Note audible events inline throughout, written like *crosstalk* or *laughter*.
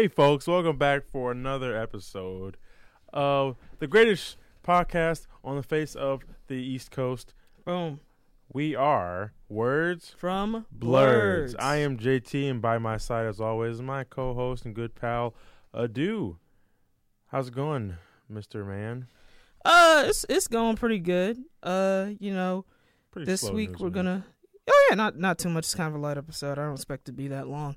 Hey, folks, welcome back for another episode of the greatest podcast on the face of the East Coast. Boom. We are Words From Blurs. Blurs. I am JT, and by my side, as always, my co host and good pal, Adu. How's it going, Mr. Man? Uh, it's it's going pretty good. Uh, you know, Pretty this week news, we're man. gonna. Oh yeah, not not too much. It's kind of a light episode. I don't expect it to be that long.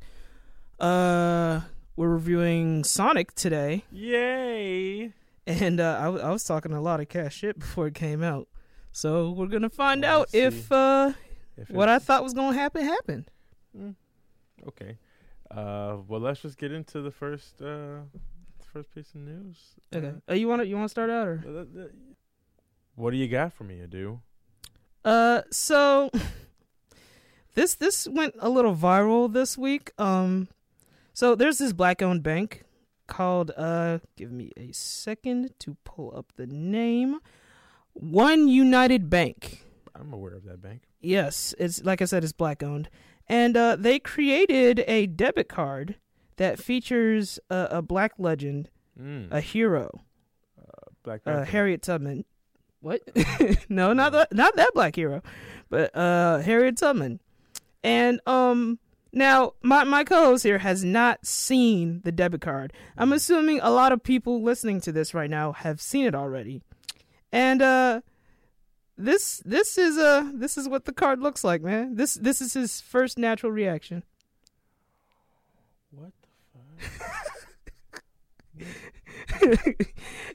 Uh, we're reviewing Sonic today, Yay! and uh, I, w- I was talking a lot of cash shit before it came out. So we're gonna find Well, out if uh If what I thought was gonna happen happened. Okay. Uh, well, let's just get into the first uh, first piece of news. Okay. Uh, you want to you want to start out or? Uh, what do you got for me, Adu? Uh, so *laughs* this this went a little viral this week. Um, so there's this black-owned bank called uh, give me a second to pull up the name. One United Bank. I'm aware of that bank. Yes, it's like I said, it's black-owned, and uh, they created a debit card that features a, a black legend, Mm. a hero, Black uh, Harriet Tubman. What? *laughs* no, not that, not that black hero, but uh, Harriet Tubman. And um, now my my co-host here has not seen the debit card. I'm assuming a lot of people listening to this right now have seen it already. And uh, this this is uh this is what the card looks like, man. This this is his first natural reaction. What the *laughs*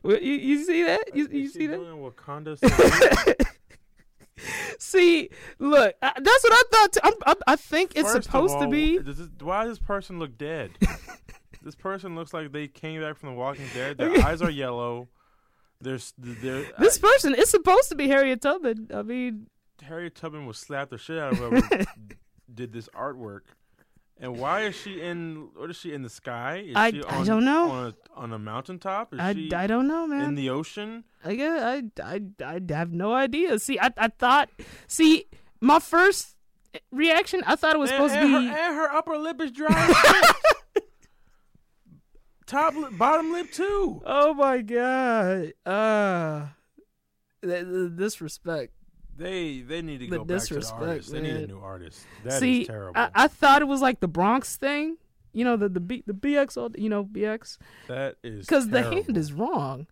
fuck? You you see that? You you see that? Wakanda? *laughs* *laughs* See, look, I, that's what I thought. Too. I'm, I'm, I think it's First supposed to be. Does this, why does this person look dead? *laughs* this person looks like they came back from The Walking Dead. Their eyes are yellow. There's there. *laughs* This person is supposed to be Harriet Tubman. I mean, Harriet Tubman was slapped the shit out of whoever did this artwork. And why is she in? What is she in the sky? Is I- she I don't know. On a, on a mountaintop? Is I, she I don't know, man. in the ocean? I, guess, I, I, I have no idea. See, I, I thought. See, my first reaction, I thought it was and, supposed and to her, be. and her upper lip is dry. *laughs* Top lip, bottom lip too. Oh my god! Uh, the, the disrespect. They they need to The go back to the disrespect, artist. They need a new artist. That is See, terrible. I, I thought it was like the Bronx thing. You know the the B, the BX, you know BX. that is because the hand is wrong.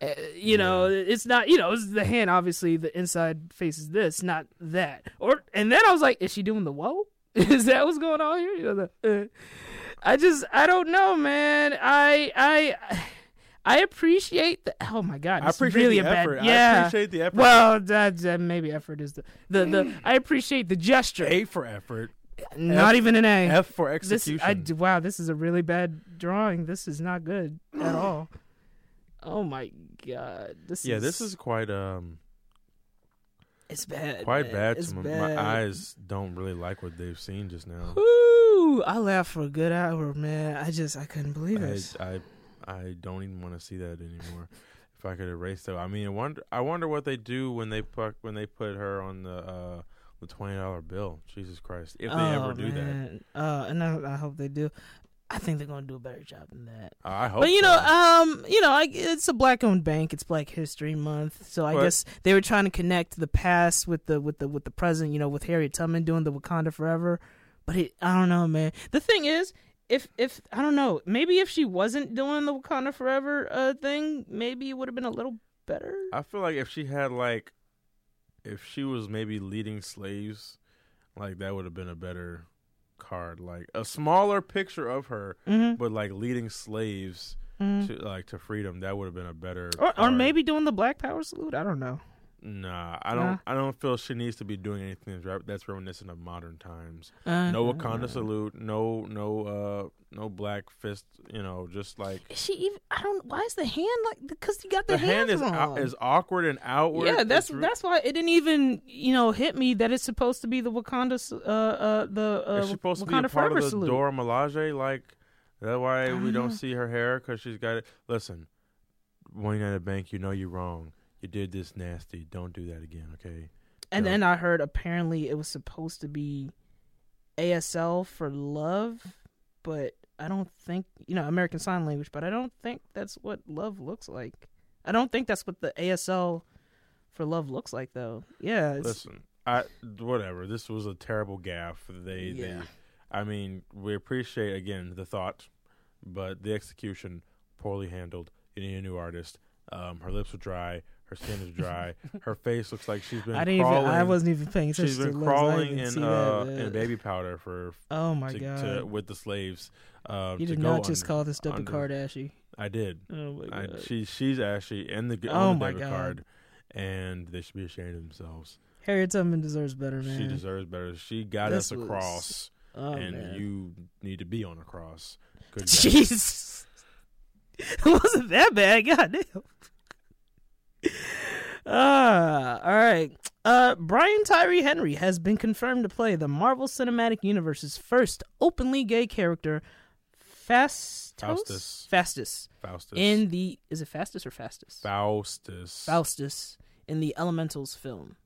Uh, you know, it's not. You know, it's the hand. Obviously, the inside faces this, not that. Or and then I was like, is she doing the whoa? *laughs* Is that what's going on here? You know, the, uh, I just, I don't know, man. I, I, I appreciate the. Oh my god, I appreciate really the effort. bad. I Yeah. appreciate the effort. well, that, that maybe effort is the the the. I appreciate the gesture. A for effort, not F- even an A. F for This, execution. I, wow, this is a really bad drawing. This is not good at *sighs* all. Oh my god, this yeah, is this is quite um it's bad. quite man. bad. It's To bad. My eyes don't really like what they've seen just now. Woo! I laughed for a good hour, man. I just I couldn't believe it. I I don't even want to see that anymore. *laughs* if I could erase that, I mean, I wonder. I wonder what they do when they put when they put her on the uh the twenty dollar bill. Jesus Christ, if they ever Oh, do that. Uh, and I, I hope they do. I think they're gonna do a better job than that. I hope. But you so. know, um, you know, I, it's a black-owned bank. It's Black History Month, so I guess they were trying to connect the past with the with the with the present. You know, with Harriet Tubman doing the Wakanda Forever. But it, I don't know, man. The thing is, if if I don't know, maybe if she wasn't doing the Wakanda Forever uh thing, maybe it would have been a little better. I feel like if she had like, if she was maybe leading slaves, like that would have been a better card. Like a smaller picture of her, Mm-hmm. but like leading slaves hmm to like to freedom. That would have been a better. Or or maybe doing the Black Power salute. I don't know. Nah, I don't. Nah. I don't feel she needs to be doing anything that's that's reminiscent of modern times. Uh, No uh, Wakanda salute. No, no, uh, no black fist. You know, just like Is she even? I don't. Why is the hand like? Because you got the, the hand is out, is awkward and outward. yeah, that's re- that's why it didn't even you know hit me that it's supposed to be the Wakanda uh uh the uh Is she supposed to be a part of the salute. Dora Milaje? Like that? Why we don't Ah. see her hair? Because she's got it. Listen, One United Bank. You know you're wrong. You did this nasty. Don't do that again. Okay. And Yeah. then I heard apparently it was supposed to be ASL for love, but I don't think you know American Sign Language, but I don't think that's what love looks like. I don't think that's what the ASL for love looks like, though. Yeah, Listen, I whatever. This was a terrible gaffe. They, they Yeah. I mean, we appreciate again the thought, but the execution poorly handled. You need a new artist. Um, her lips were dry. Her skin is dry. her face looks like she's *laughs* been I didn't crawling. even. I wasn't even paying attention. she's been to the lips. I crawling in uh, in baby powder for Oh my to, god! to, with the slaves. Uh, you did not just under- call this double Kardashian. I did. Oh my I, she she's actually in the Oh on the my God. card, and they should be ashamed of themselves. Harriet Tubman deserves better, man. She deserves better. She got This us was- across, Oh and man. you need to be on a cross. Good *laughs* Jeez. *laughs* it wasn't that bad. Goddamn. Uh, all right. Uh, Brian Tyree Henry has been confirmed to play the Marvel Cinematic Universe's first openly gay character, Fastos? Faustus. Fastus. Faustus. In the is it Fastus or Fastus? Faustus. Faustus in the Elementals film.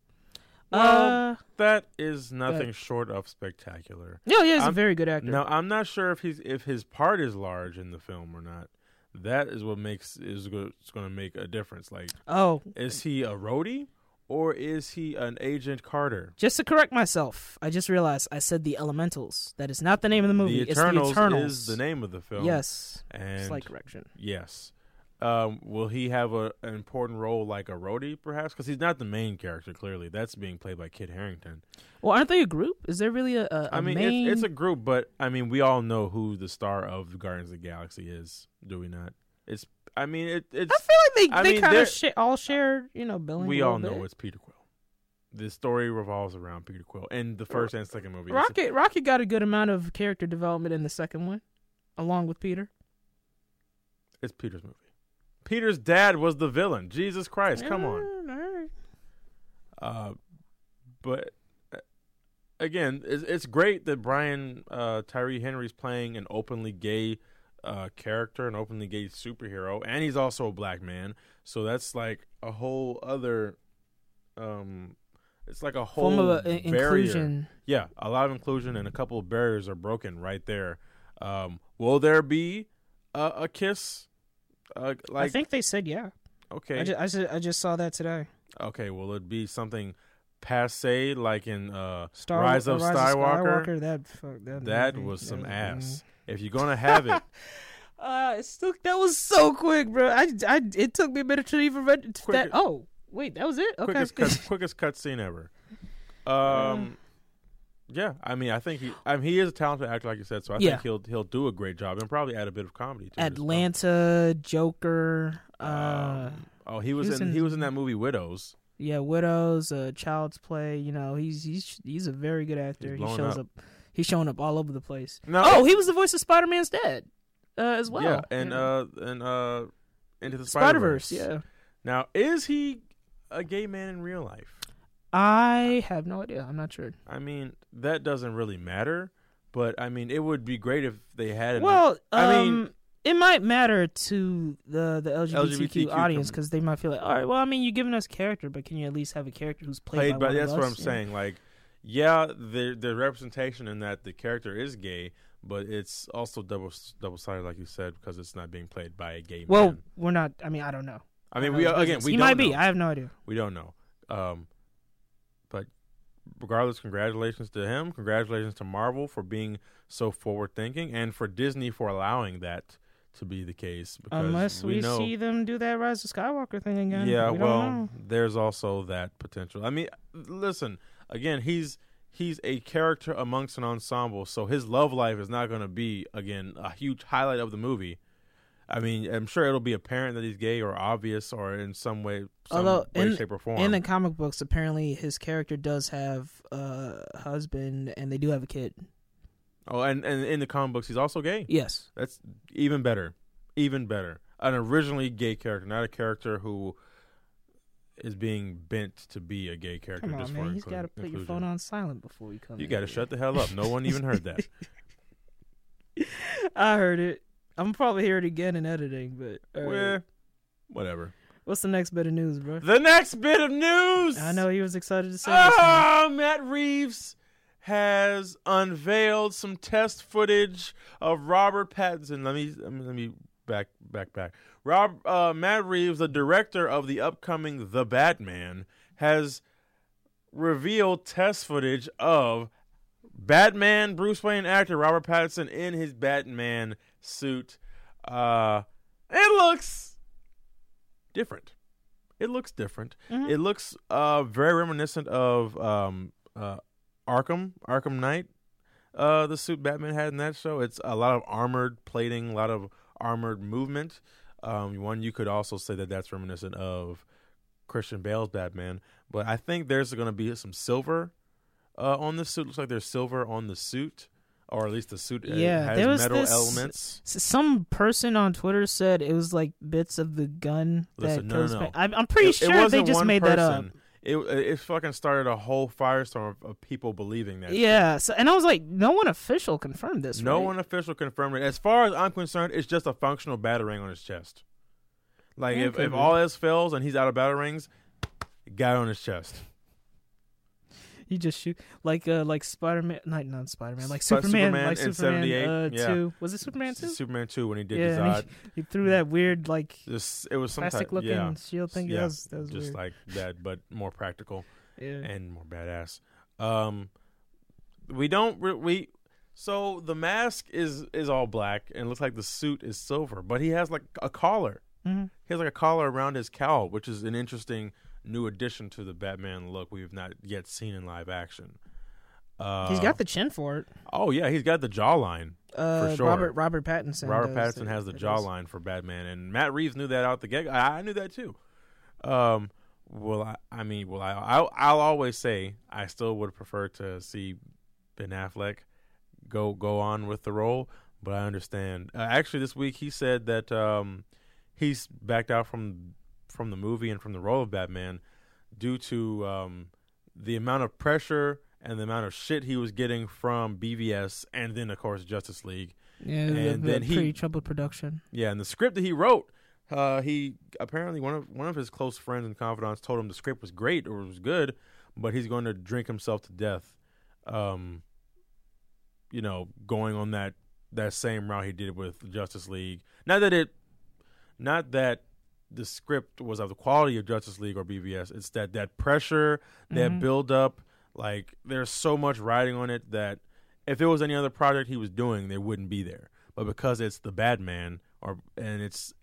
Well, uh, that is nothing short of spectacular. yeah, yeah, he's a I'm- very good actor. Now I'm not sure if he's if his part is large in the film or not. That is what makes is going to make a difference. Like, Oh, is he a roadie or is he an Agent Carter? just to correct myself, I just realized I said the Elementals. That is not the name of the movie. the it's Eternals, the Eternals. is the name of the film. Yes, and slight correction. yes. Um, will he have a, an important role like a roadie, perhaps? Because he's not the main character. Clearly, that's being played by Kit Harington. Well, aren't they a group? Is there really a, a, I mean, main? it's, it's a group, but I mean, we all know who the star of Guardians of the Galaxy is, do we not? It's. I mean, it, it's. I feel like they, I they kind of sh- all share, you know, billing. we all know bit. it's Peter Quill. The story revolves around Peter Quill in the first and second movie. Rocket. Rocket got a good amount of character development in the second one, along with Peter. It's Peter's movie. Peter's dad was the villain. Jesus Christ, come on. Yeah, all right. Uh, but uh, again, it's, it's great that Brian uh, Tyree Henry's playing an openly gay uh, character, an openly gay superhero, and he's also a black man. So that's like a whole other. Um, it's like a whole Form of uh, barrier. inclusion. Yeah, a lot of inclusion and a couple of barriers are broken right there. Um, will there be a, a kiss? Uh, like I think they said yeah. okay, I just, I just I just saw that today. okay. Will it be something passe like in uh, Star Rise of Skywalker? That fuck, that That movie, was some that ass. If you're gonna have it, *laughs* Uh, it's still that was so quick, bro. I, I it took me a minute to even read that. Oh, wait, that was it. Okay. quickest cut, quickest cut scene ever. *laughs* Um, yeah, I mean, I think he, I mean, he is a talented actor, like you said. So I Yeah. think he'll he'll do a great job and probably add a bit of comedy to it. Atlanta, Joker, uh, Um, oh, he was, he was in, in- he was in that movie Widows. yeah, Widows, uh, Child's Play. You know, he's he's he's a very good actor. He's He shows up. up. He's showing up all over the place. No, oh, he was the voice of Spider Man's dad, uh, as well. yeah, and uh, and uh, into the Spider. Verse. Yeah, Now, is he a gay man in real life? I have no idea. I'm not sure. I mean, that doesn't really matter. But I mean, it would be great if they had. Well, I um, mean- it might matter to the the LGBTQ, LGBTQ audience because they might feel like, all right, well, I mean, you're giving us character, but can you at least have a character who's played, played, by one that's what? I'm Yeah. saying. Like, yeah, the the representation in that the character is gay, but it's also double double sided, like you said, because it's not being played by a gay Well, man. we're not. I mean, I don't know. I mean, know we again we he might be. I have no idea. we don't know. Um, regardless, congratulations to him. Congratulations to Marvel for being so forward thinking, and for Disney for allowing that to be the case. Because Unless we, know, see them do that Rise of Skywalker thing again. Yeah, we well, know. there's also that potential. I mean, listen, again, he's he's a character amongst an ensemble, so his love life is not going to be again a huge highlight of the movie. I mean, I'm sure it'll be apparent that he's gay or obvious or in some way, some Although way, in- shape, or form. in the comic books, apparently his character does have a husband, and they do have a kid. oh, and and in the comic books, he's also gay. Yes. That's even better, even better. An originally gay character, not a character who is being bent to be a gay character. Come just on, for man. He's got to put your phone on silent before you come. You got to shut the hell up. No one even heard that. *laughs* I heard it. I'm probably hear it again in editing, but all right. Well, whatever. what's the next bit of news, bro? The next bit of news. I know he was excited to say this. Oh, Matt Reeves has unveiled some test footage of Robert Pattinson. Let me let me, let me back back back. Rob uh, Matt Reeves, the director of the upcoming The Batman, has revealed test footage of Batman Bruce Wayne actor Robert Pattinson in his Batman suit. Uh, it looks different. It looks different. Mhm. It looks uh, very reminiscent of um, uh, Arkham, Arkham Knight. Uh, the suit Batman had in that show. It's a lot of armored plating, a lot of armored movement. Um, one you could also say that that's reminiscent of Christian Bale's Batman. But I think there's going to be some silver uh, on the suit. Looks like there's silver on the suit, or at least the suit uh, Yeah, has there was metal this- elements. Some person on Twitter said it was like bits of the gun that Listen, no, no, goes no. back. I'm, I'm pretty It- it sure they just made that up. It it fucking started a whole firestorm of, of people believing that. Yeah, so, and I was like, no one official confirmed this. No right? one official confirmed it. As far as I'm concerned, it's just a functional batarang on his chest. Like if, if all else fails and he's out of batarangs, got it on his chest. You just shoot like uh like Spider Man, not not Spider Man, like Superman, Superman like Superman 78, uh, yeah. two. Was it Superman two? Superman two when he did Yeah, Zod. He threw that weird like This it was some plastic type, looking yeah, shield thing. yeah, that was, that was just weird. like that, but more practical yeah. and more badass. Um, we don't re- we so the mask is is all black and looks like the suit is silver, but he has like a collar. hmm He has like a collar around his cowl, which is an interesting new addition to the Batman look we've not yet seen in live action. Uh, He's got the chin for it. oh yeah, he's got the jawline. Uh, sure. Robert Robert Pattinson. Robert Pattinson has the jawline for Batman, and Matt Reeves knew that out the get. I, I knew that too. Um, well, I, I mean, well, I, I'll, I'll always say I still would prefer to see Ben Affleck go go on with the role, but I understand. Uh, actually, this week he said that um, he's backed out from from the movie and from the role of Batman due to um, the amount of pressure and the amount of shit he was getting from BVS and then of course Justice League. Yeah, And the then he- pre-troubled production. Yeah, and the script that he wrote, uh, he apparently one of one of his close friends and confidants told him the script was great or was good, but he's going to drink himself to death. Um, you know, going on that that same route he did with Justice League. Not that it, not that the script was of the quality of Justice League or BVS. It's that that pressure, that Mhm. build up. Like there's so much riding on it that if it was any other project he was doing, they wouldn't be there. But because it's the Batman, or and it's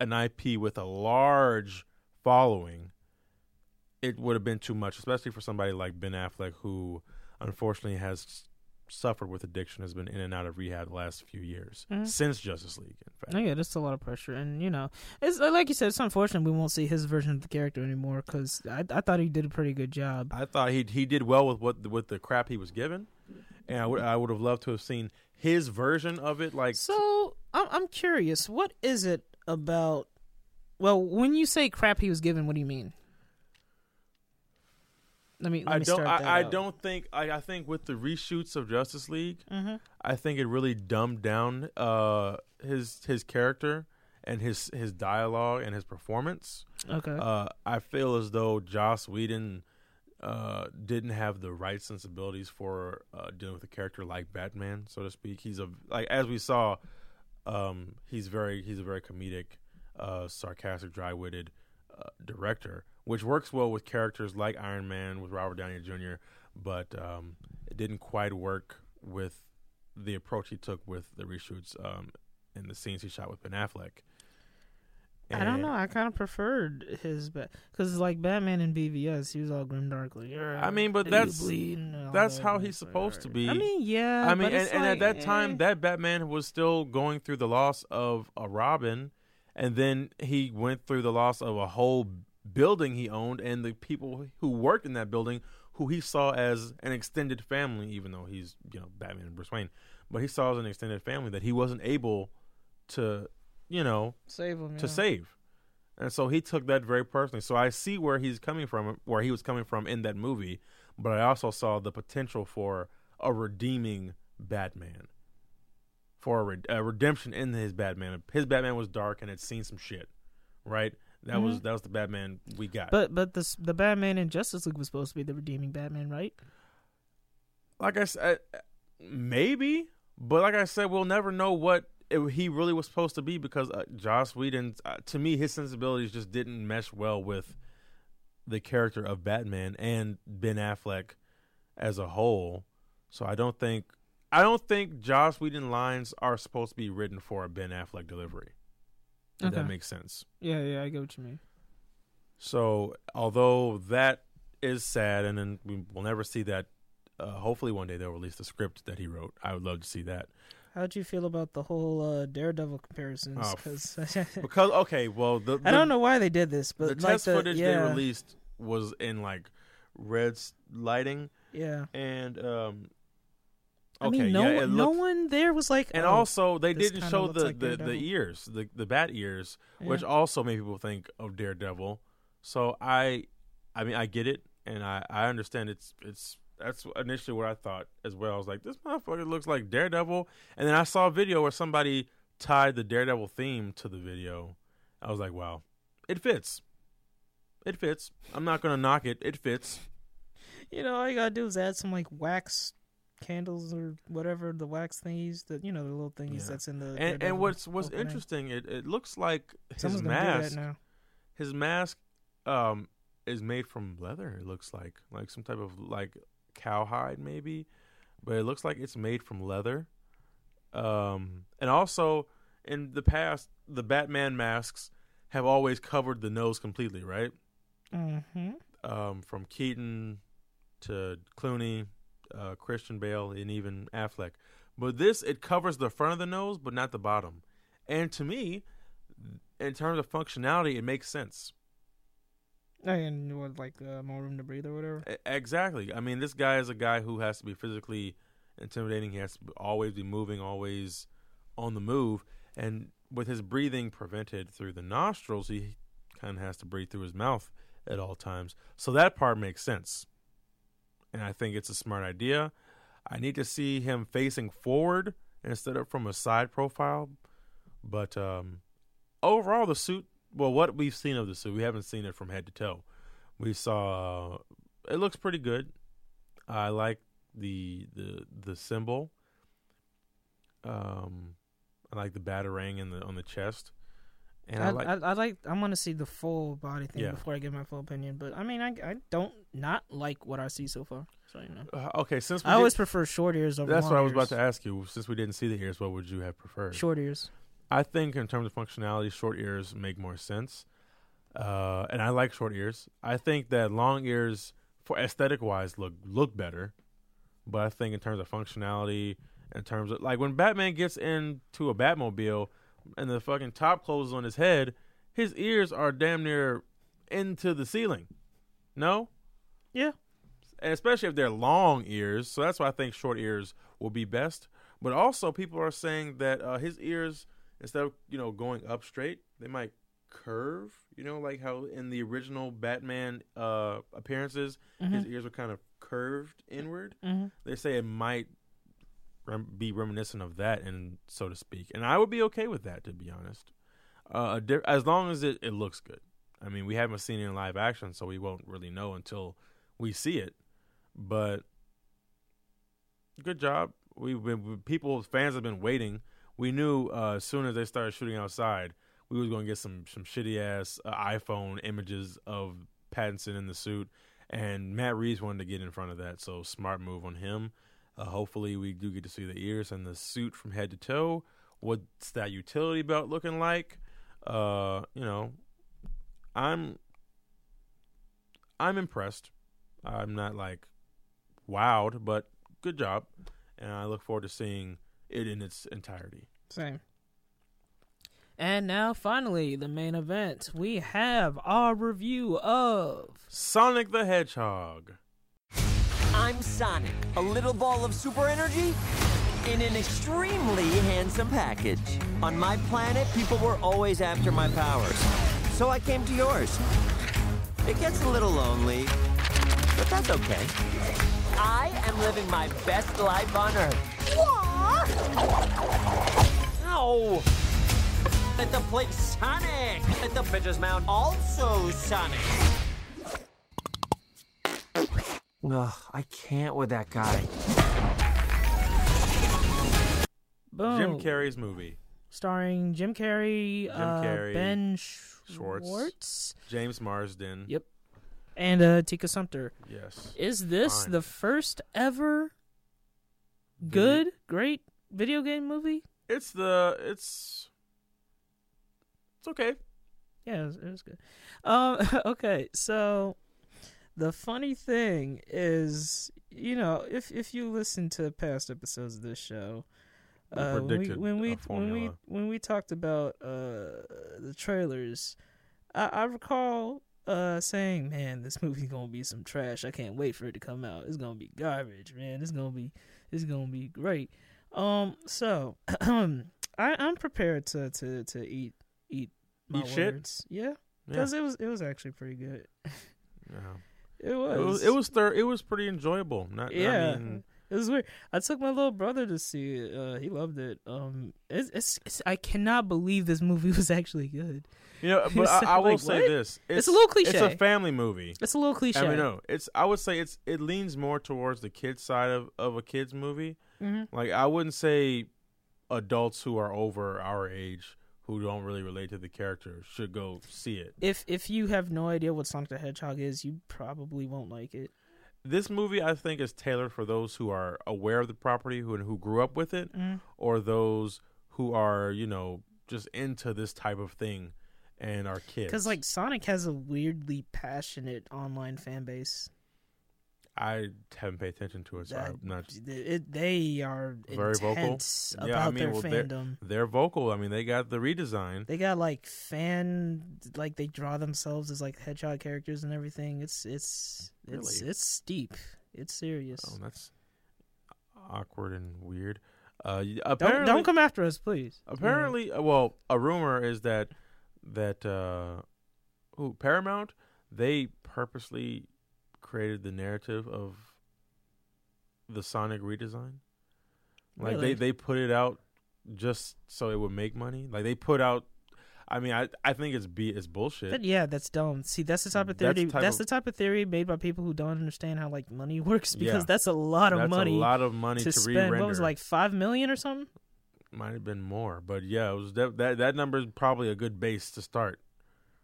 an IP with a large following, it would have been too much, especially for somebody like Ben Affleck, who unfortunately has suffered with addiction, has been in and out of rehab the last few years Mhm. since Justice League. In fact, Oh, yeah, that's a lot of pressure, and you know, it's uh, like you said, it's unfortunate we won't see his version of the character anymore because I, I thought he did a pretty good job. I thought he he did well with what with the crap he was given, and I would I would have loved to have seen his version of it. Like So I'm I'm curious, what is it about? Well, when you say crap he was given, what do you mean? Let me. Let I me don't I, I don't think I, I think with the reshoots of Justice League, Mhm. I think it really dumbed down uh his his character and his his dialogue and his performance. Okay. Uh, I feel as though Joss Whedon uh, didn't have the right sensibilities for uh, dealing with a character like Batman, so to speak. He's a like as we saw, um, he's very he's a very comedic, uh, sarcastic, dry witted uh, director, which works well with characters like Iron Man with Robert Downey Jr. But um, it didn't quite work with the approach he took with the reshoots um, and the scenes he shot with Ben Affleck. I don't know. I kind of preferred his because like Batman in BVS, he was all grim darkly. I mean, but that's- bleed," and that's that, how he's like, supposed to be. I mean, yeah. I mean, but and, it's and like, at that time, eh. that Batman was still going through the loss of a Robin, and then he went through the loss of a whole building he owned, and the people who worked in that building, who he saw as an extended family, even though he's you know Batman and Bruce Wayne, but he saw as an extended family that he wasn't able to, you know, save him to yeah. save. And so he took that very personally. So I see where he's coming from, where he was coming from in that movie, but I also saw the potential for a redeeming Batman, for a, re- a redemption in his Batman. His Batman was dark and had seen some shit, right? That was Mhm. that was the Batman we got. But but the the Batman in Justice League was supposed to be the redeeming Batman, right? like I said, maybe, but like I said, we'll never know what it, he really was supposed to be because uh, Joss Whedon, uh, to me, his sensibilities just didn't mesh well with the character of Batman and Ben Affleck as a whole. So I don't think I don't think Joss Whedon lines are supposed to be written for a Ben Affleck delivery. If Okay. that makes sense. Yeah, yeah, I get what you mean. So although that is sad, and then we will never see that. Uh, hopefully, one day they'll release the script that he wrote. I would love to see that. How'd you feel about the whole uh, Daredevil comparisons? Oh, 'Cause *laughs* Because okay, well, the, I don't know why they did this, but the like test the, footage yeah, they released was in like red lighting Yeah, and um. I Okay, mean, no, yeah, it no one there was like, and oh, also they didn't show the like the, the ears, the the bat ears, which also made people think of Daredevil. So I, I mean, I get it, and I I understand it's it's that's initially what I thought as well. I was like, this motherfucker looks like Daredevil, and then I saw a video where somebody tied the Daredevil theme to the video. I was like, wow, it fits. It fits. I'm not gonna knock it. It fits. you know, all you gotta do is add some like wax candles or whatever the wax thingies, that you know the little thingies Yeah. that's in the And and what's what's interesting, it it looks like his Someone's mask. do that now. his mask um is made from leather it looks like like some type of like cowhide maybe but it looks like it's made from leather um and also in the past the batman masks have always covered the nose completely right Mm-hmm. um from keaton to clooney uh christian bale and even affleck but this it covers the front of the nose but not the bottom and to me in terms of functionality it makes sense And what like uh, more room to breathe or whatever. Exactly. I mean, this guy is a guy who has to be physically intimidating. He has to always be moving, always on the move. And with his breathing prevented through the nostrils, he kind of has to breathe through his mouth at all times. So that part makes sense. And I think it's a smart idea. I need to see him facing forward instead of from a side profile. But um, overall, the suit, well, what we've seen of the suit, we haven't seen it from head to toe. We saw it looks pretty good. I like the the the symbol. Um, I like the batarang in the on the chest, and I, I, like I, I like. I want to see the full body thing Yeah. before I give my full opinion. But I mean, I, I don't not like what I see so far. So you know, uh, okay. Since we I always prefer short ears over. that's what I was about to ask you. Since we didn't see the ears, what would you have preferred? Short ears. I think in terms of functionality, short ears make more sense. Uh, and I like short ears. I think that long ears, for aesthetic wise, look look better. But I think in terms of functionality, in terms of like when Batman gets into a Batmobile and the fucking top closes on his head, his ears are damn near into the ceiling. No, Yeah. especially if they're long ears. So that's why I think short ears will be best. But also, people are saying that uh, his ears, instead of you know going up straight, they might curve. You know, like how in the original Batman uh, appearances, his ears were kind of curved inward. Mm-hmm. They say it might rem- be reminiscent of that, and so to speak. And I would be okay with that, to be honest. Uh, as long as it, it looks good. I mean, we haven't seen it in live action, so we won't really know until we see it. But good job. We've been people, fans have been waiting. We knew uh, as soon as they started shooting outside, we was going to get some some shitty ass uh, iPhone images of Pattinson in the suit, and Matt Reeves wanted to get in front of that. So smart move on him. Uh, hopefully, we do get to see the ears and the suit from head to toe. What's that utility belt looking like? Uh, you know, I'm I'm impressed. I'm not like wowed, but good job, and I look forward to seeing it in its entirety. Same. And now, finally, the main event. We have our review of. Sonic the Hedgehog. I'm Sonic, a little ball of super energy in an extremely handsome package. On my planet, people were always after my powers, so I came to yours. It gets a little lonely, but that's okay. I am living my best life on Earth. Ow! Let the place Sonic! Let the bitches mount also Sonic! Ugh, I can't with that guy. Boom. Jim Carrey's movie. starring Jim Carrey, Jim uh, Carrey, Ben Schwartz. Schwartz, James Marsden. Yep. and uh, Tika Sumpter. Yes. Is this Fine. the first ever Video- good, great video game movie? It's the it's it's okay. Yeah, it was, it was good. Um, *laughs* okay, so the funny thing is, you know, if if you listen to past episodes of this show, uh, when we when we when we when we talked about uh the trailers, I, I recall uh saying, "Man, this movie's gonna be some trash. I can't wait for it to come out. It's gonna be garbage, man. It's gonna be it's gonna be great." Um, so *clears throat* I I'm prepared to to to eat eat my Eat shit? words. Yeah, Yeah. because it was it was actually pretty good. *laughs* yeah. It was. It was it was thir- it was pretty enjoyable. Not Yeah. I mean, It was weird. I took my little brother to see it. Uh, he loved it. Um, it's, it's, it's I cannot believe this movie was actually good. you know, *laughs* but It's I, I will like, say what? this: It's a little cliche. It's a family movie. It's a little cliche. I mean, no, it's. I would say it's. It leans more towards the kids side of of a kids movie. Mhm. Like I wouldn't say adults who are over our age who don't really relate to the character should go see it. If if you have no idea what Sonic the Hedgehog is, you probably won't like it. This movie, I think, is tailored for those who are aware of the property who who grew up with it, Mm. or those who are you know just into this type of thing and are kids. Because like Sonic has a weirdly passionate online fan base. I haven't paid attention to it, so I'm not. It, they are Very vocal? intense Yeah, I about mean, their well, they're- fandom. They're vocal. I mean, they got the redesign. They got like fan, like they draw themselves as like hedgehog characters and everything. It's it's it's Really? it's steep. It's serious. Oh, that's awkward and weird. Uh, don't don't come after us, please. Apparently, uh, well, a rumor is that that uh, ooh, Paramount they purposely created the narrative of the Sonic redesign. Like Really? they they put it out just so it would make money. Like they put out. I mean, I I think it's be it's bullshit. Yeah, that's dumb. See, that's the type of theory. the type That's of- the type of theory made by people who don't understand how like money *laughs* works because Yeah. that's a lot of That's money a lot of money to, to, spend. re-render. What was like five million or something? Might have been more, but yeah, it was that that that number is probably a good base to start.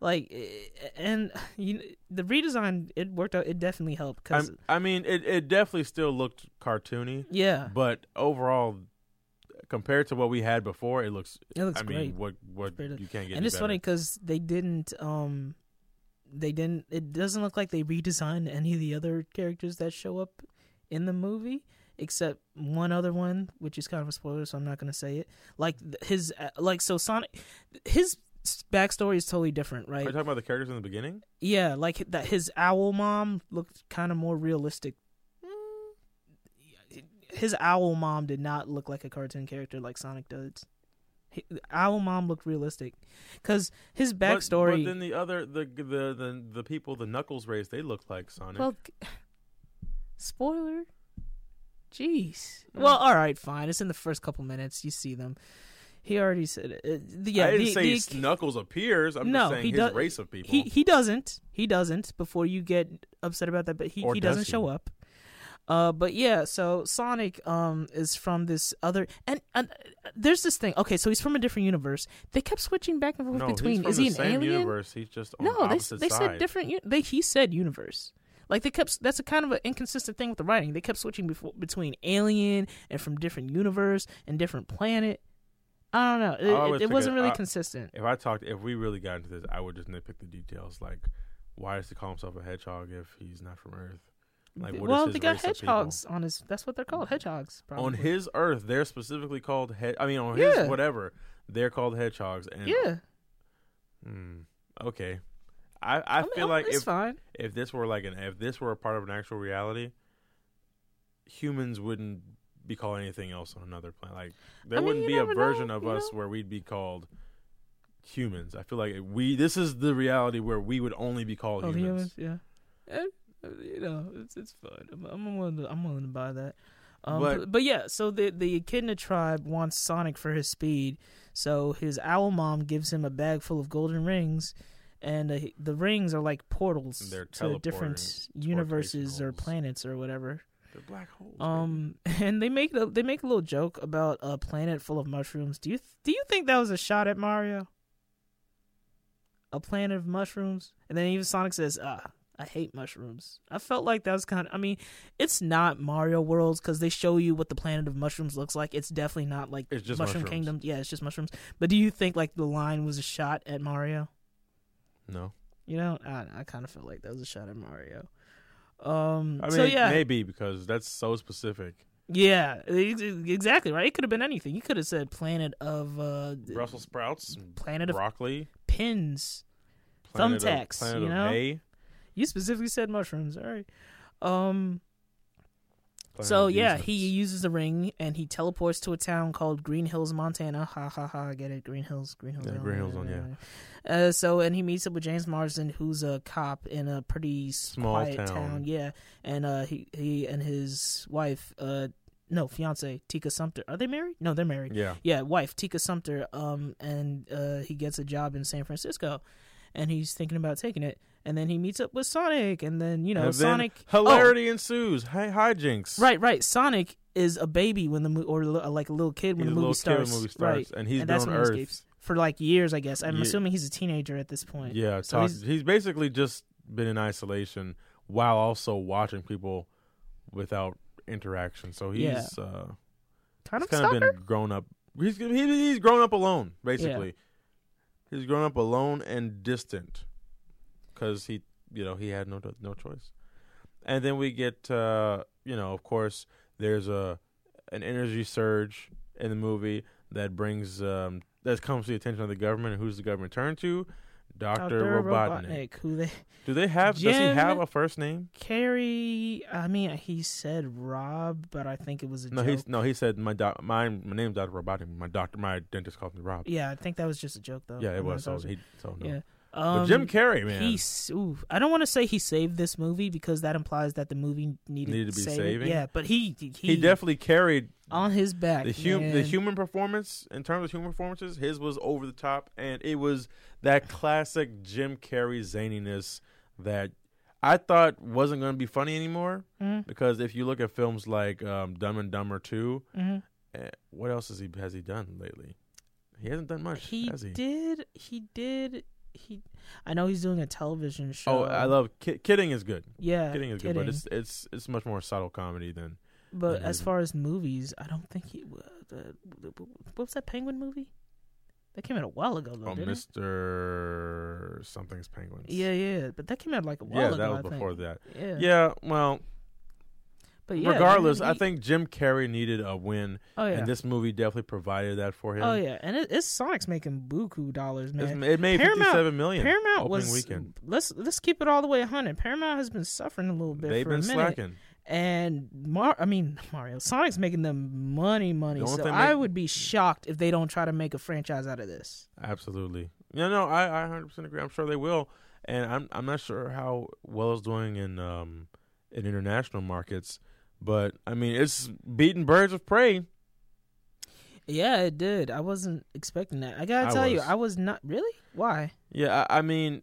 Like, eh, and *sighs* you, the redesign it worked out. It definitely helped because I'm, mean, it it definitely still looked cartoony, yeah, but overall, compared to what we had before, it looks. it looks I mean, great. what what Better. you can't get. It. And it's better. funny because they didn't um they didn't it doesn't look like they redesigned any of the other characters that show up in the movie except one other one which is kind of a spoiler so i'm not going to say it like his uh, like so sonic his backstory is totally different Are right you talking about the characters in the beginning? yeah like that his owl mom looked kind of more realistic his owl mom did not look like a cartoon character like sonic does He- owl mom looked realistic because his backstory But, then the other the the the the people the Knuckles race they look like Sonic. Well, *sighs* spoiler. Jeez. Well, all right, fine. It's in the first couple minutes. You see them. He already said it. Uh, the- yeah, I didn't the- say the- Knuckles appears. I'm No, just saying he his does- race of people. he he doesn't. He doesn't. Before you get upset about that, but he Or he does doesn't he? show up. Uh, but yeah, so Sonic um is from this other and, and uh, there's this thing. Okay, so he's from a different universe. They kept switching back and forth no, between. he's from is the he an same alien? universe. He's just on No, they they side. said different. They he said universe. Like they kept. That's a kind of an inconsistent thing with the writing. They kept switching before, between alien and from different universe and different planet. I don't know. It, it, it wasn't really I- consistent. If I talked, if we really got into this, I would just nitpick the details. Like, why does he call himself a hedgehog if he's not from Earth? Like, what is well, they got hedgehogs on his. That's what they're called, hedgehogs. Probably. On his Earth, they're specifically called head. I mean, on Yeah. his whatever, they're called hedgehogs. And yeah, Hmm, okay. I I, I feel like if fine. if this were like an if this were a part of an actual reality, humans wouldn't be called anything else on another planet. Like there I mean, wouldn't be a version know, of us know? where we'd be called humans. I feel like we this is the reality where we would only be called Oh, humans. humans, yeah. And, uh, you know, it's it's fun. I'm, I'm willing to I'm willing to buy that. Um, But- but, but yeah, so the the Echidna tribe wants Sonic for his speed. So his owl mom gives him a bag full of golden rings, and uh, the rings are like portals to different universes or planets or whatever. They're black holes. Um, *laughs* and they make a, they make a little joke about a planet full of mushrooms. Do you do you think that was a shot at Mario? A planet of mushrooms, and then even Sonic says, "Ah, I hate mushrooms." I felt like that was kind of. I mean, it's not Mario Worlds because they show you what the planet of mushrooms looks like. It's definitely not like It's just Mushroom mushrooms. Kingdom. Yeah, it's just mushrooms. But do you think like the line was a shot at Mario? no. You know, I I kind of felt like that was a shot at Mario. Um, I mean, so yeah, maybe because that's so specific. Yeah, exactly right. It could have been anything. You could have said planet of uh, Brussels sprouts, planet of broccoli, pins. planet Thumbtacks, you know? You specifically said mushrooms. All right. Um. So yeah, he uses the ring and he teleports to a town called Green Hills, Montana. Ha ha ha! Get it. Green Hills. Green Hills. Yeah, Green Hills on yeah. Uh, so and he meets up with James Marsden, who's a cop in a pretty Small quiet town. Yeah, and uh, he he and his wife, uh, no fiance Tika Sumpter. Are they married? No, they're married. Yeah, yeah, wife Tika Sumpter. Um, and uh, he gets a job in San Francisco, and he's thinking about taking it. And then he meets up with Sonic, and then you know and Sonic. Oh, *laughs* hilarity ensues. Hi, hijinks. right, right. Sonic is a baby when the mo- or like a little kid when the movie little kid when starts. the movie starts, right, and he's and been that's on when he escapes for like years. I guess I'm Ye- assuming he's a teenager at this point. Yeah, So he's- he's, basically just been in isolation while also watching people without interaction. So he's Yeah. uh, kind he's of kind of been grown up. He's he, he's grown up alone, basically. He's grown up alone and distant because he, you know, he had no no choice. And then we get, uh, you know, of course, there's a an energy surge in the movie that brings um, that comes to the attention of the government. And who's the government turn to? Doctor Robotnik. Who they Do they have? does he have a first name? Carrie? I mean, he said Rob, but I think it was a No, joke. he's no. He said my doc, my my name's Doctor Robotnik. My doctor, my dentist calls me Rob. Yeah, I think that was just a joke though. Yeah, it was. So he, so no. yeah. But Um, Jim Carrey, man, He's. Ooh, I don't want to say he saved this movie because that implies that the movie needed, Needed to be saving. saving? Yeah, but he he, he definitely carried on his back. the hum- the human performance in terms of human performances. His was over the top, and it was that classic Jim Carrey zaniness that I thought wasn't going to be funny anymore. Mhm, Because if you look at films like um, Dumb and Dumber Two, mhm. eh, what else has he has he done lately? He hasn't done much, He he? did. He did. He. I know he's doing a television show. Oh, I love ki- kidding is good. Yeah, Kidding is good, but it's it's it's much more subtle comedy than But than as far as movies, I don't think he. Uh, the, what was that Penguin movie? That came out a while ago, though. oh, didn't it? Mister something's Penguins. Yeah, yeah, but that came out like a while yeah, ago. Yeah, that was I think. before that. Yeah, Yeah, well, but yeah, regardless, I he- think Jim Carrey needed a win, Oh yeah. and this movie definitely provided that for him. Oh yeah, and it, it's Sonic's making buku dollars, It's- man. it made Paramount- fifty-seven million. Paramount opening was weekend. let's let's keep it all the way 100. Paramount has been suffering a little bit They've for been a minute, slacking. and Mar I mean Mario Sonic's making them money, money. Only So thing I would be shocked if they don't try to make a franchise out of this. Absolutely. Yeah, no, I I hundred percent agree. I'm sure they will, and I'm I'm not sure how well it's doing in um in international markets, but I mean it's beating Birds of Prey. Yeah, it did. I wasn't expecting that. I gotta I tell you. I was not really. Why? Yeah, I, I mean,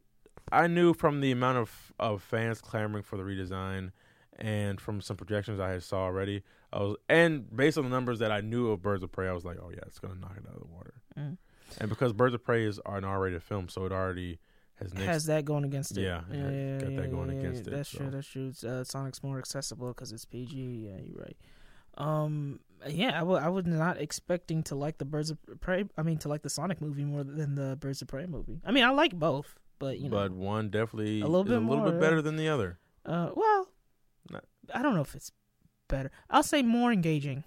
I knew from the amount of of fans clamoring for the redesign, and from some projections I had saw already, I was, and based on the numbers that I knew of Birds of Prey, I was like, oh yeah, it's gonna knock it out of the water. Mm. And because Birds of Prey is an R-rated film, so it already has next. Has that going against it? Yeah, it had- got that going against it, That's so. true. That's true. It's, uh, Sonic's more accessible because it's PG. Yeah, you're right. Um, yeah, I was not expecting to like the Birds of Prey. I mean, to like the Sonic movie more than the Birds of Prey movie. I mean, I like both, but you know, but one definitely A little is bit a little more, bit better than the other. uh, well, Not- I don't know if it's better. I'll say more engaging.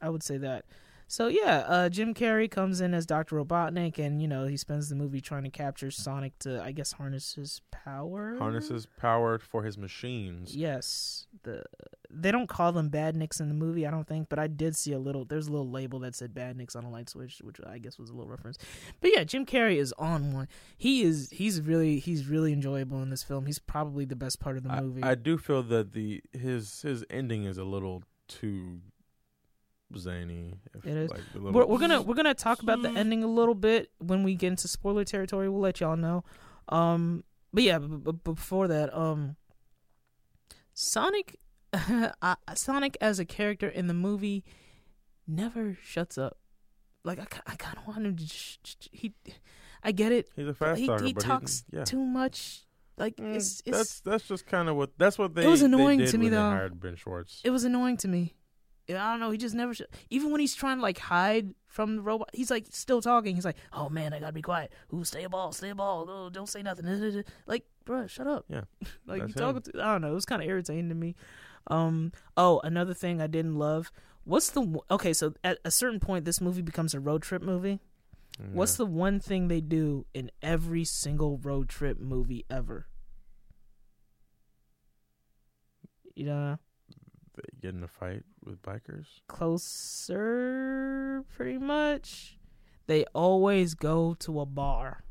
I would say that. So yeah, uh, Jim Carrey comes in as Doctor Robotnik, and you know he spends the movie trying to capture Sonic to, I guess, harness his power. Harnesses power for his machines. Yes, the they don't call them badniks in the movie, I don't think, but I did see a little. There's a little label that said badniks on a light switch, which I guess was a little reference. But yeah, Jim Carrey is on one. He is. He's really. He's really enjoyable in this film. He's probably the best part of the I, movie. I do feel that the his his ending is a little too zany. If, It is. Like, little, we're, we're gonna we're gonna talk about the ending a little bit when we get into spoiler territory. We'll let y'all know. Um, but yeah, b- b- before that, um, Sonic I, *laughs* Sonic as a character in the movie never shuts up. Like I, I kind of want him to. Sh- sh- he, I get it. He's a fast he talker, he but talks he, yeah. too much. Like Mm, it's, it's that's that's just kind of what that's what they. It was annoying they did to me, when they though. hired Ben Schwartz. it was annoying to me. Yeah, I don't know. He just never. Sh- Even when he's trying to like hide from the robot, he's like still talking. He's like, "Oh man, I gotta be quiet. Ooh, stay a ball, stay a ball. Oh, don't say nothing." *laughs* Like, bruh, shut up. Yeah, *laughs* like you talking to. I don't know. It was kind of irritating to me. Um. Oh, another thing I didn't love. What's the okay? So at a certain point, this movie becomes a road trip movie. What's the one thing they do in every single road trip movie ever? You know, get in a fight with bikers? closer, pretty much. They always go to a bar,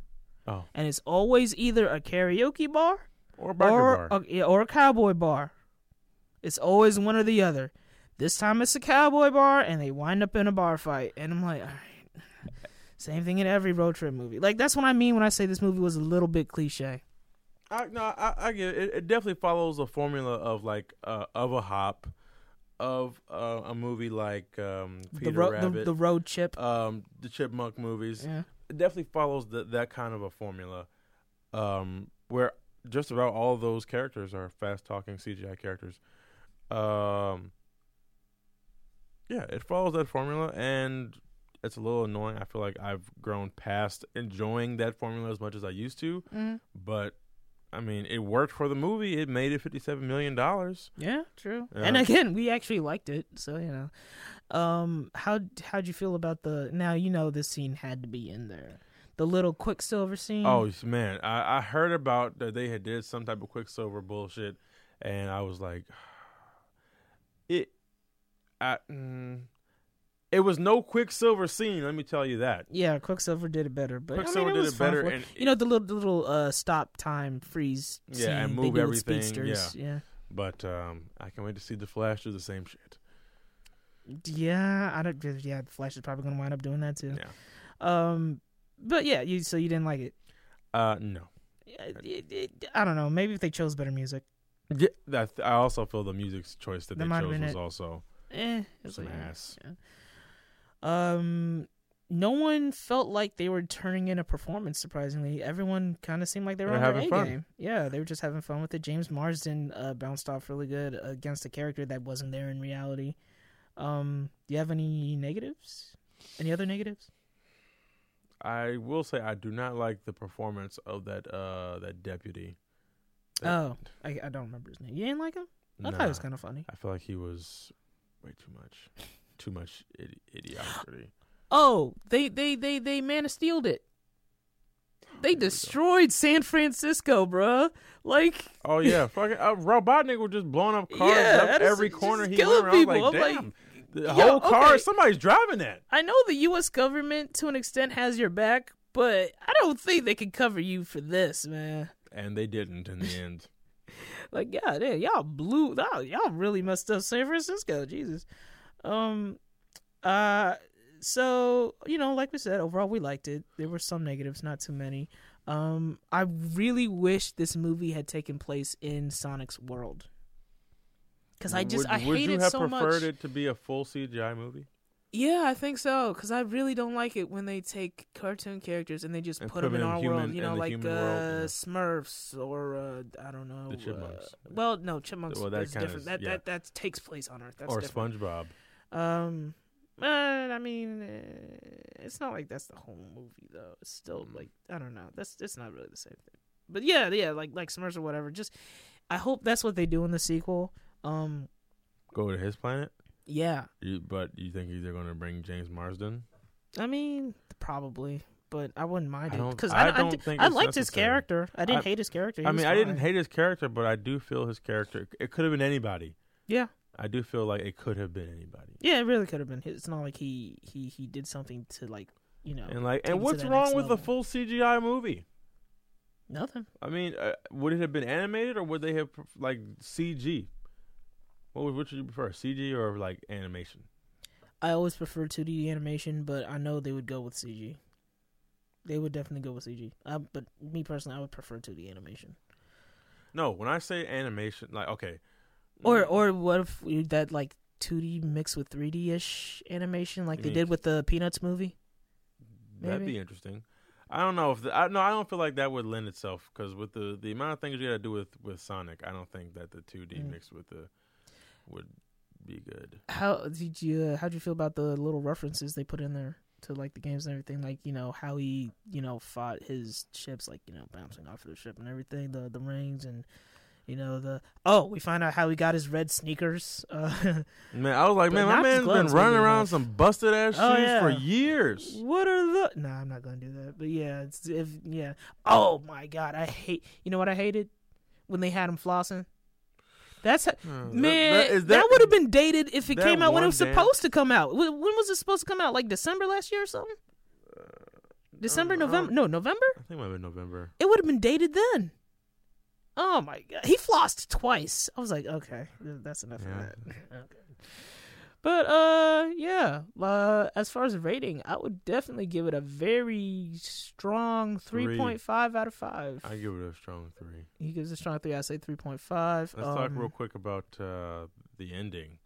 Oh, and it's always either a karaoke bar or a biker or bar. A, or a cowboy bar. It's always one or the other. This time it's a cowboy bar, and they wind up in a bar fight. And I'm like, all right, same thing in every road trip movie. Like that's what I mean when I say this movie was a little bit cliche. I, no, I, I get it. it. It definitely follows the formula of like uh, of a hop, of uh, a movie like um, Peter the, ro- Rabbit, the road chip. um, the Chipmunk movies. Yeah. It definitely follows the, that kind of a formula, um, where just about all of those characters are fast talking CGI characters. Um, yeah, it follows that formula, and it's a little annoying. I feel like I've grown past enjoying that formula as much as I used to, Mhm. but I mean, it worked for the movie. It made it fifty-seven million dollars. Yeah, true. Yeah. And again, we actually liked it, so you know. Um, how how'd you feel about the? Now you know this scene had to be in there. The little Quicksilver scene. Oh man, I, I heard about that they had did some type of Quicksilver bullshit, and I was like, *sighs* it, I, mm, it was no Quicksilver scene. Let me tell you that. yeah, Quicksilver did it better, but I mean, Quicksilver it did it better, and you know the little the little uh stop time freeze. Yeah, scene and move everything, speedsters. Yeah. but um, I can wait to see the Flash do the same shit. Yeah, I don't. Yeah, the Flash is probably gonna wind up doing that too. Yeah. Um, but yeah, you so you didn't like it. Uh, no. It- it- it- I don't know. Maybe if they chose better music. Yeah, that, I also feel the music choice that That they chose was also Eh, it was some like, eh. ass. Um, no one felt like they were turning in a performance. Surprisingly, everyone kind of seemed like they were They're on their having A fun. game. Yeah, they were just having fun with it. James Marsden uh, bounced off really good against a character that wasn't there in reality. Um, do you have any negatives? Any other negatives? I will say I do not like the performance of that uh that deputy. That- Oh, I, I don't remember his name. You didn't like him? I thought it was kind of funny. I feel like he was way too much, too much idi- idiocracy. Oh, they they they they Man of Steeled it. They There we go. destroyed San Francisco, bruh. Like, Oh yeah, *laughs* fucking uh, Robotnik was just blowing up cars Yeah, up every corner he went around. People. Like, I'm like, damn, the yo, whole car, okay. somebody's driving that. I know the U.S. government to an extent has your back, but I don't think they can cover you for this, man. And they didn't in the end. *laughs* Like, yeah, yeah, y'all blew, y'all, y'all really messed up San Francisco. Jesus. Um, uh, so you know, like we said, overall we liked it. There were some negatives, not too many. Um, I really wish this movie had taken place in Sonic's world. Because I just would, I would hate you have so preferred much. it to be a full CGI movie Yeah, I think so. Because I really don't like it when they take cartoon characters and they just And put, put them in in our human- world. You know, like human uh, world, yeah. Smurfs or uh, I don't know. The Chipmunks. uh, well, no, Chipmunks. Well, that is different. is- that that that takes place on Earth. That's or different. SpongeBob? Um, but I mean, uh, it's not like that's the whole movie though. It's still Mm. like I don't know. That's it's not really the same thing. But yeah, yeah, like like Smurfs or whatever. Just I hope that's what they do in the sequel. Um, Go to his planet. yeah. You, but you think they're going to bring James Marsden? I mean, probably, but I wouldn't mind it because I I, I, don't think I liked his character. I didn't I- hate his character. He I mean, I didn't hate his character, but I do feel his character. It could have been anybody. Yeah, I do feel like it could have been anybody. yeah, it really could have been. It's not like he he he did something to like you know. And like, and what's wrong with a full CGI movie? Nothing. I mean, uh, would it have been animated or would they have like CG? What would which would you prefer, CG or like animation? I always prefer 2D animation, but I know they would go with CG. They would definitely go with CG. Uh, but me personally, I would prefer 2D animation. No, when I say animation, like okay, Or or what if we, that like 2D mixed with 3D ish animation like You they mean- did with the Peanuts movie? That'd be interesting. I don't know if the, I no, I don't feel like that would lend itself because with the the amount of things you got to do with with Sonic, I don't think that the 2D Mm. mixed with the would be good. How did you uh, how did you feel about the little references they put in there to like the games and everything? Like you know how he you know fought his ships, like you know bouncing off of the ship and everything, the the rings and you know the oh we find out how he got his red sneakers. Uh, *laughs* Man, I was like, man, my man's been running around but- some busted ass Oh, shoes for years. what are the? No, I'm not gonna do that. But yeah, it's if yeah. Oh my god, I hate. You know what I hated when they had him flossing. That's how, that- man. that- That, is that- would have been dated if it came out when it was damn- supposed to come out. When, when was it supposed to come out? Like December last year or something? December, November? No, November. I think it might have been November. It would have been dated then. Oh my god, he flossed twice. I was like, okay, that's enough Yeah. of that. Okay. *laughs* But uh, yeah. Uh, as far as rating, I would definitely give it a very strong Three. point five out of five. I give it a strong three. he gives a strong three. I say three point five. Let's talk real quick about uh, the ending.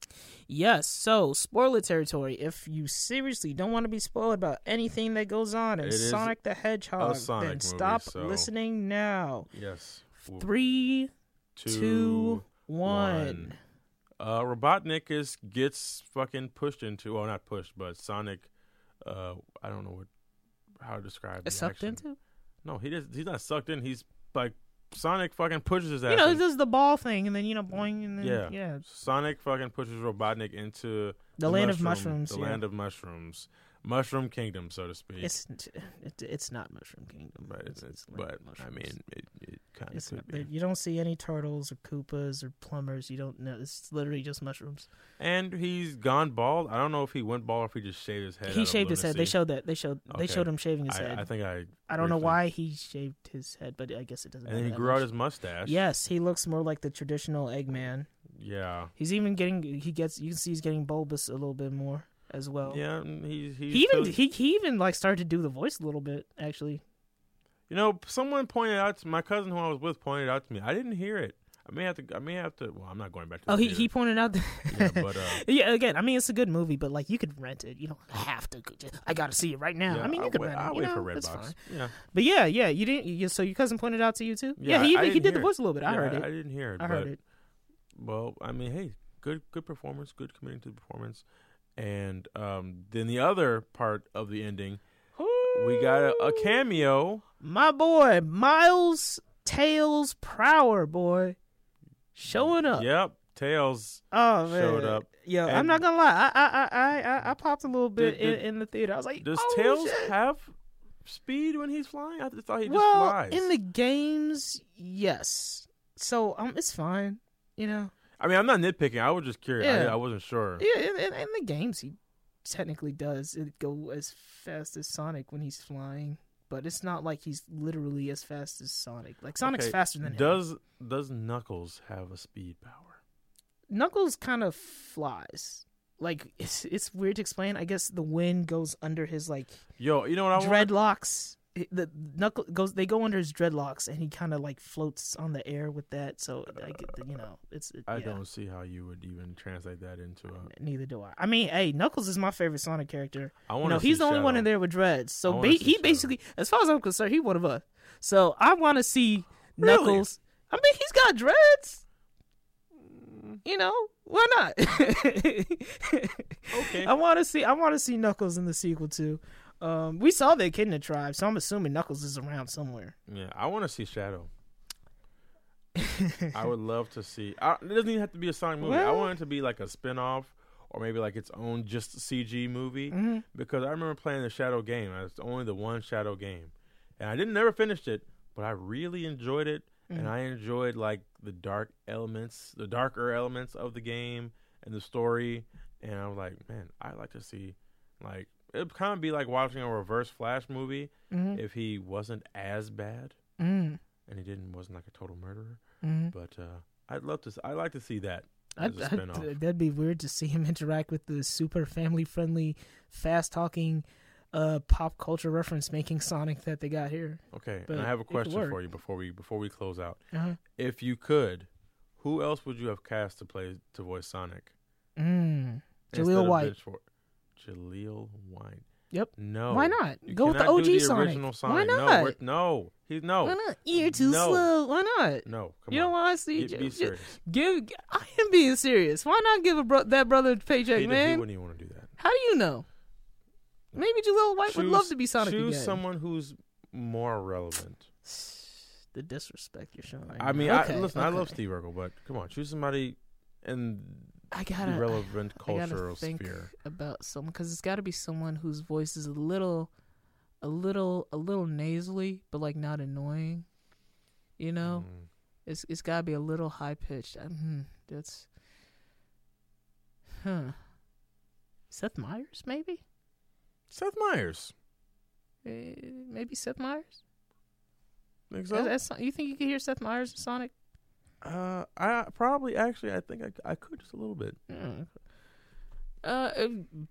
Yes. So spoiler territory. If you seriously don't want to be spoiled about anything that goes on in Sonic the Hedgehog, Sonic then movie, stop so- listening now. Yes. W- Three, two, two, one. one. Uh, Robotnik is gets fucking pushed into. Well, not pushed, but Sonic. Uh, I don't know what how to describe. the sucked action. into. No, he does. He's not sucked in. He's like Sonic fucking pushes his ass. You know, in. it does the ball thing, and then you know, boing, and then Yeah. yeah, Sonic fucking pushes Robotnik into the land of mushrooms. The yeah. land of mushrooms, mushroom kingdom, so to speak. It's it, it's not Mushroom Kingdom, but it's, it's but I mean it, it kind of could not, be. you don't see any turtles or Koopas or plumbers. You don't know. It's literally just mushrooms. And he's gone bald. I don't know if he went bald or if he just shaved his head. he shaved his head. They showed that. They showed. They showed him shaving his I, head. I think I. I don't know why he shaved his head, but I guess it doesn't. And matter he grew out his mustache. Yes, he looks more like the traditional Eggman. Yeah. He's even getting. He gets. You can see he's getting bulbous a little bit more as well. Yeah. He's, he's He even he, he even like started to do the voice a little bit actually. You know, someone pointed out to my cousin who I was with pointed out to me. I didn't hear it. I may have to. I may have to. Well, I'm not going back to. Oh, the he he pointed out. That *laughs* Yeah, but uh, *laughs* yeah, again, I mean it's a good movie, but like you could rent it. You don't have to. I got to see it right now. yeah, I mean you I'll could wait, rent it. I'll you wait know, for Redbox. Yeah. But yeah, yeah, you didn't. You, so your cousin pointed out to you too. Yeah, Yeah, he I even he didn't the hear it. voice a little bit. I heard I it. didn't hear it. I but, heard it. Well, I mean, hey, good good performance, good committing to the performance, and um, then the other part of the ending, we got a, a cameo. My boy Miles Tails Prower boy showing up. Yep, Tails. Oh man, Showed up. Yo, I'm not gonna lie. I I I I, I popped a little bit Did- did- in, in the theater. I was like, Does oh, Tails shit. have speed when he's flying? I just thought he just well, flies. in the games, yes. So um, it's fine. You know, I mean, I'm not nitpicking. I was just curious. I, Yeah. I wasn't sure. yeah. In, in, in the games, he technically does it go as fast as Sonic when he's flying, but it's not like he's literally as fast as Sonic. Like Sonic's Okay, faster than him. Does Does Knuckles have a speed power? Knuckles kind of flies. Like it's it's weird to explain. I guess the wind goes under his like Yo, you know what I want? dreadlocks. The knuckle goes. They go under his dreadlocks, and he kind of like floats on the air with that. So I get you know, it's. It, I yeah. don't see how you would even translate that into a. Neither do I. I mean, hey, Knuckles is my favorite Sonic character. I You want know, to. he's the only one in there with dreads. So ba- he Shadow. basically, as far as I'm concerned, he one of us. So I want to see Really? Knuckles. I mean, he's got dreads. You know, why not? *laughs* Okay. I want to see. I want to see Knuckles in the sequel too. Um, we saw the Echidna tribe, so I'm assuming Knuckles is around somewhere. Yeah, I want to see Shadow. *laughs* I would love to see. I, it doesn't even have to be a Sonic movie. I want it to be like a spin off or maybe like its own just CG movie. Mm-hmm. Because I remember playing the Shadow game. It's only the one Shadow game, and I didn't never finished it, but I really enjoyed it, Mm-hmm. and I enjoyed like the dark elements, the darker elements of the game and the story. And I was like, man, I like to see like it'd kind of be like watching a reverse Flash movie Mm-hmm. if he wasn't as bad Mm, and he didn't wasn't like a total murderer. mm. But uh, I'd love to. I'd like to see that I'd- as a I'd- spin-off. that'd be weird to see him *laughs* interact with the super family friendly, fast talking, uh, pop culture reference making Sonic that they got here. Okay, But and I have a question for you before we before we close out. Uh-huh. If you could, Who else would you have cast to play to voice Sonic? Mm. Jaleel White. Schwartz? Jaleel White. Yep. No. Why not? You Go with the OG the Sonic. Why Sonic. No, not? we're- no. He's no. Why not? You're too No. slow. Why not? No. Come you on. don't want to see. Get- be serious. Give. I am being serious. Why not give a bro- that brother paycheck, He, he wouldn't even want to do that. How do you know? Maybe Jaleel White would love to be Sonic choose again. someone who's more relevant. The disrespect you're showing. Right I mean, now. I, Okay, listen, I love. Steve Urkel, but come on, choose somebody in I gotta relevant cultural think sphere. about someone because it's got to be someone whose voice is a little, a little, a little nasally, but like not annoying. You know, Mm. it's it's got to be a little high pitched. Hmm, that's, huh? Seth Meyers, maybe. Seth Meyers. Eh, maybe Seth Meyers. Think That's- so? that's- you think you could hear Seth Meyers in Sonic? Uh, I probably actually I think I, I could just a little bit. Mm. Uh, uh,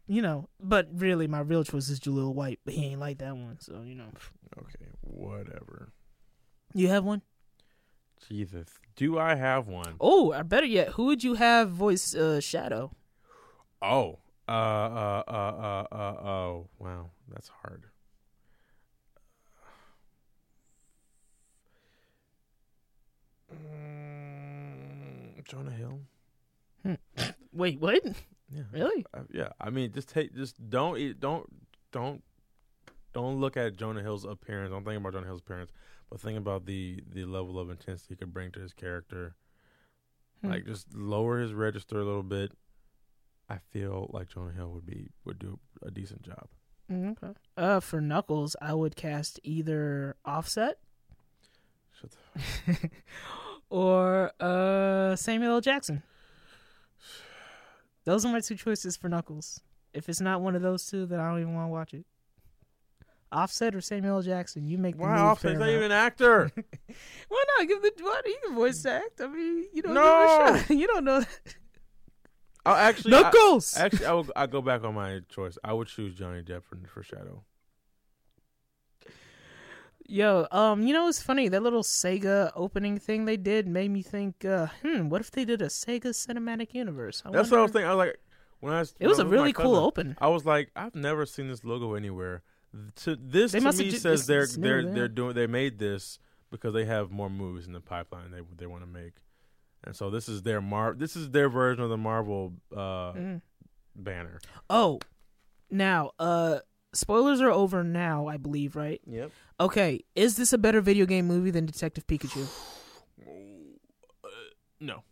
you know, but really, my real choice is Jaleel White, but he ain't like that one, so you know. Okay, whatever. You have one? Jesus, do I have one? Oh, or better yet, who would you have voice uh, Shadow? Oh, uh, uh, uh, uh, uh, oh, wow, that's hard. *sighs* Mm, Jonah Hill. *laughs* Wait, what? Yeah. Really? Uh, yeah, I mean, just take, just don't, eat, don't, don't, don't look at Jonah Hill's appearance. Don't think about Jonah Hill's appearance, but think about the the level of intensity he could bring to his character. Hmm. Like, just lower his register a little bit. I feel like Jonah Hill would be would do a decent job. Mm, okay. Uh, for Knuckles, I would cast either Offset Shut the, *laughs* or uh Samuel L. Jackson. Those are my two choices for Knuckles. If it's not one of those two, then I don't even want to watch it. Offset or Samuel L. Jackson, you make the choice. why move, off? He's not even an actor. *laughs* Why not give the what? You can voice act. I mean, you don't know, No! give it a shot. *laughs* you don't know. I'll actually, I, Knuckles. actually, I will. I go back on my choice. I would choose Johnny Depp for, for Shadow. Yo, um, you know what's funny? That little Sega opening thing they did made me think, uh, hmm, what if they did a Sega cinematic universe? I That's what I was thinking. I was like, when I was, It was a I with my really cool cousin, open. I was like, I've never seen this logo anywhere. To this They to me ju- says they're it's they're they're doing they made this because they have more movies in the pipeline they they want to make, and so this is their mar this is their version of the Marvel uh, Mm. banner. Oh, now, uh, spoilers are over now, I believe, right? Yep. Okay, is this a better video game movie than Detective Pikachu? *sighs* No,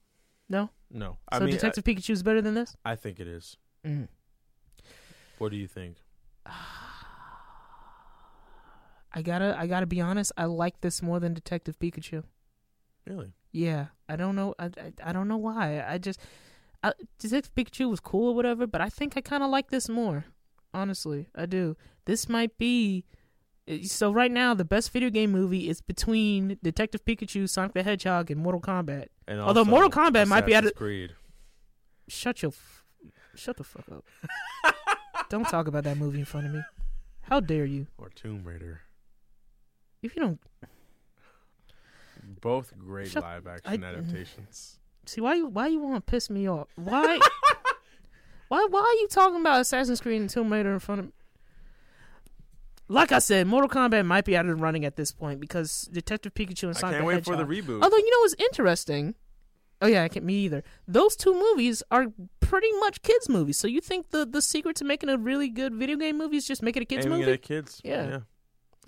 No. no. I so mean, Detective Pikachu is better than this? I, I think it is. Mm. What do you think? *sighs* I gotta, I gotta be honest. I like this more than Detective Pikachu. Really? Yeah, I don't know. I, I, I don't know why. I just I, Detective Pikachu was cool or whatever, but I think I kind of like this more. Honestly, I do. This might be. eh, So right now, the best video game movie is between Detective Pikachu, Sonic the Hedgehog, and Mortal Kombat. And Although Mortal Kombat might be out Assassin's of- Creed. Shut your, f- shut the fuck up. don't talk about that movie in front of me. How dare you? or Tomb Raider. If you don't Both great Shut- live action I- adaptations. see why you why you want to piss me off? Why? *laughs* why why are you talking about Assassin's Creed and Tomb Raider in front of? Me? Like I said, Mortal Kombat might be out of the running at this point because Detective Pikachu and I Sonic can't the wait for the reboot. Although you know what's interesting? Oh yeah, I can't me either. Those two movies are pretty much kids movies. So you think the the secret to making a really good video game movie is just make it a kids Aiming movie? it at kids. Yeah.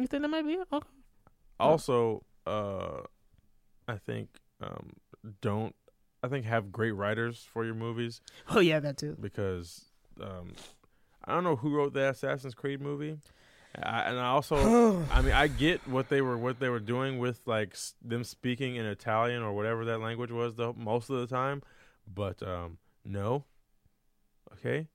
You think that might be it? Okay. Also, uh, I think um, don't. I think have great writers for your movies Oh yeah, that too. because um, I don't know who wrote the Assassin's Creed movie, I, and I also, *sighs* I mean, I get what they were what they were doing with like s- them speaking in Italian or whatever that language was the most of the time, but um, no, okay,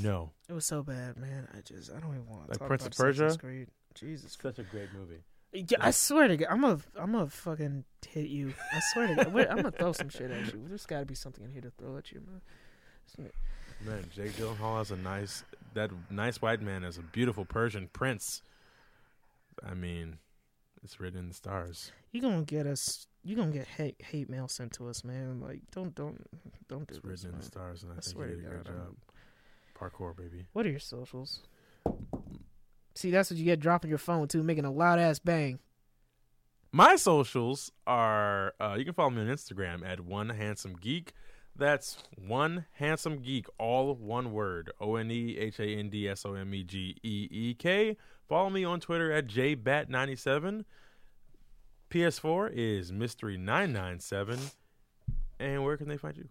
no, It was so bad, man. I just I don't even want to Like talk Prince about of Persia? Assassin's Creed. Jesus such a great movie. Yeah, I swear to God, I'm gonna, I'm gonna fucking hit you. I swear to God, Wait, I'm gonna throw some shit at you. There's got to be something in here to throw at you, man. Man, Jake Gyllenhaal has a nice that nice white man as a beautiful Persian prince. I mean, It's written in the stars. You gonna get us? You gonna get hate hate mail sent to us, man? Like, don't don't don't do It's this. written in the stars, and I, I think swear you did a God, job. Parkour, baby. What are your socials? See, that's what you get dropping your phone too, making a loud ass bang. My socials are uh, you can follow me on Instagram at one handsome geek. That's one handsome geek, all one word. O N E H A N D S O M E G E E K. Follow me on Twitter at jbat97. PS4 is mystery997. And where can they find you?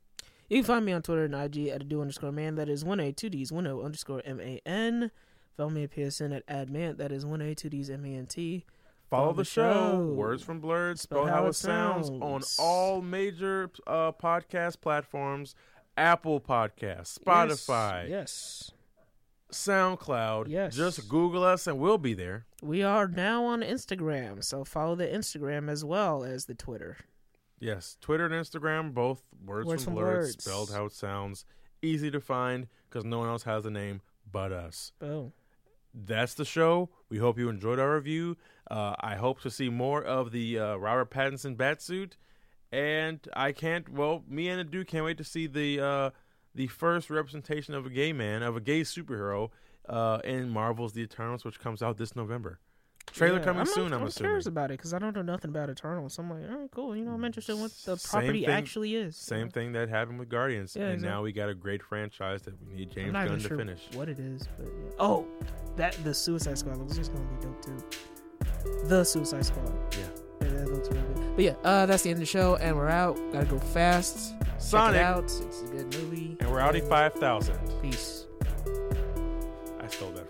You can find me on Twitter and IG at a do underscore man. That is one A two D's one O underscore M A N. Follow me at PSN at admant. That is one A two D's M A N T. Follow, Follow the, the show. show. Words from Blurred. Spell how it sounds. on all major uh, podcast platforms Apple Podcasts, Spotify, Yes. SoundCloud. Yes. Just Google us and we'll be there. We are now on Instagram, so follow the Instagram as well as the Twitter. Yes. Twitter and Instagram, both Words, Words from, from Blurred, Words. spelled how it sounds. Easy to find because no one else has a name but us. Boom. That's the show. We hope you enjoyed our review. Uh, I hope to see more of the uh, Robert Pattinson batsuit, and I can't. Well, me and the dude can't wait to see the uh, the first representation of a gay man, of a gay superhero, uh, in Marvel's The Eternals, which comes out this November. Trailer Yeah, coming I'm, soon. I'm, I'm, I'm curious about it because I don't know nothing about Eternal. So I'm like, all right, cool. You know, I'm interested in what the Same property thing- actually is. Same thing that happened with Guardians, Yeah, and exactly. now we got a great franchise that we need James Gunn to sure finish. what it is, but yeah. oh, that the Suicide Squad looks just gonna be dope too. The Suicide Squad. Yeah. Yeah, that looks really good. But yeah, uh, that's the end of the show, and we're out. Gotta go fast. Check Sonic, it out. It's a good movie. and we're Audi five thousand. Peace. I stole that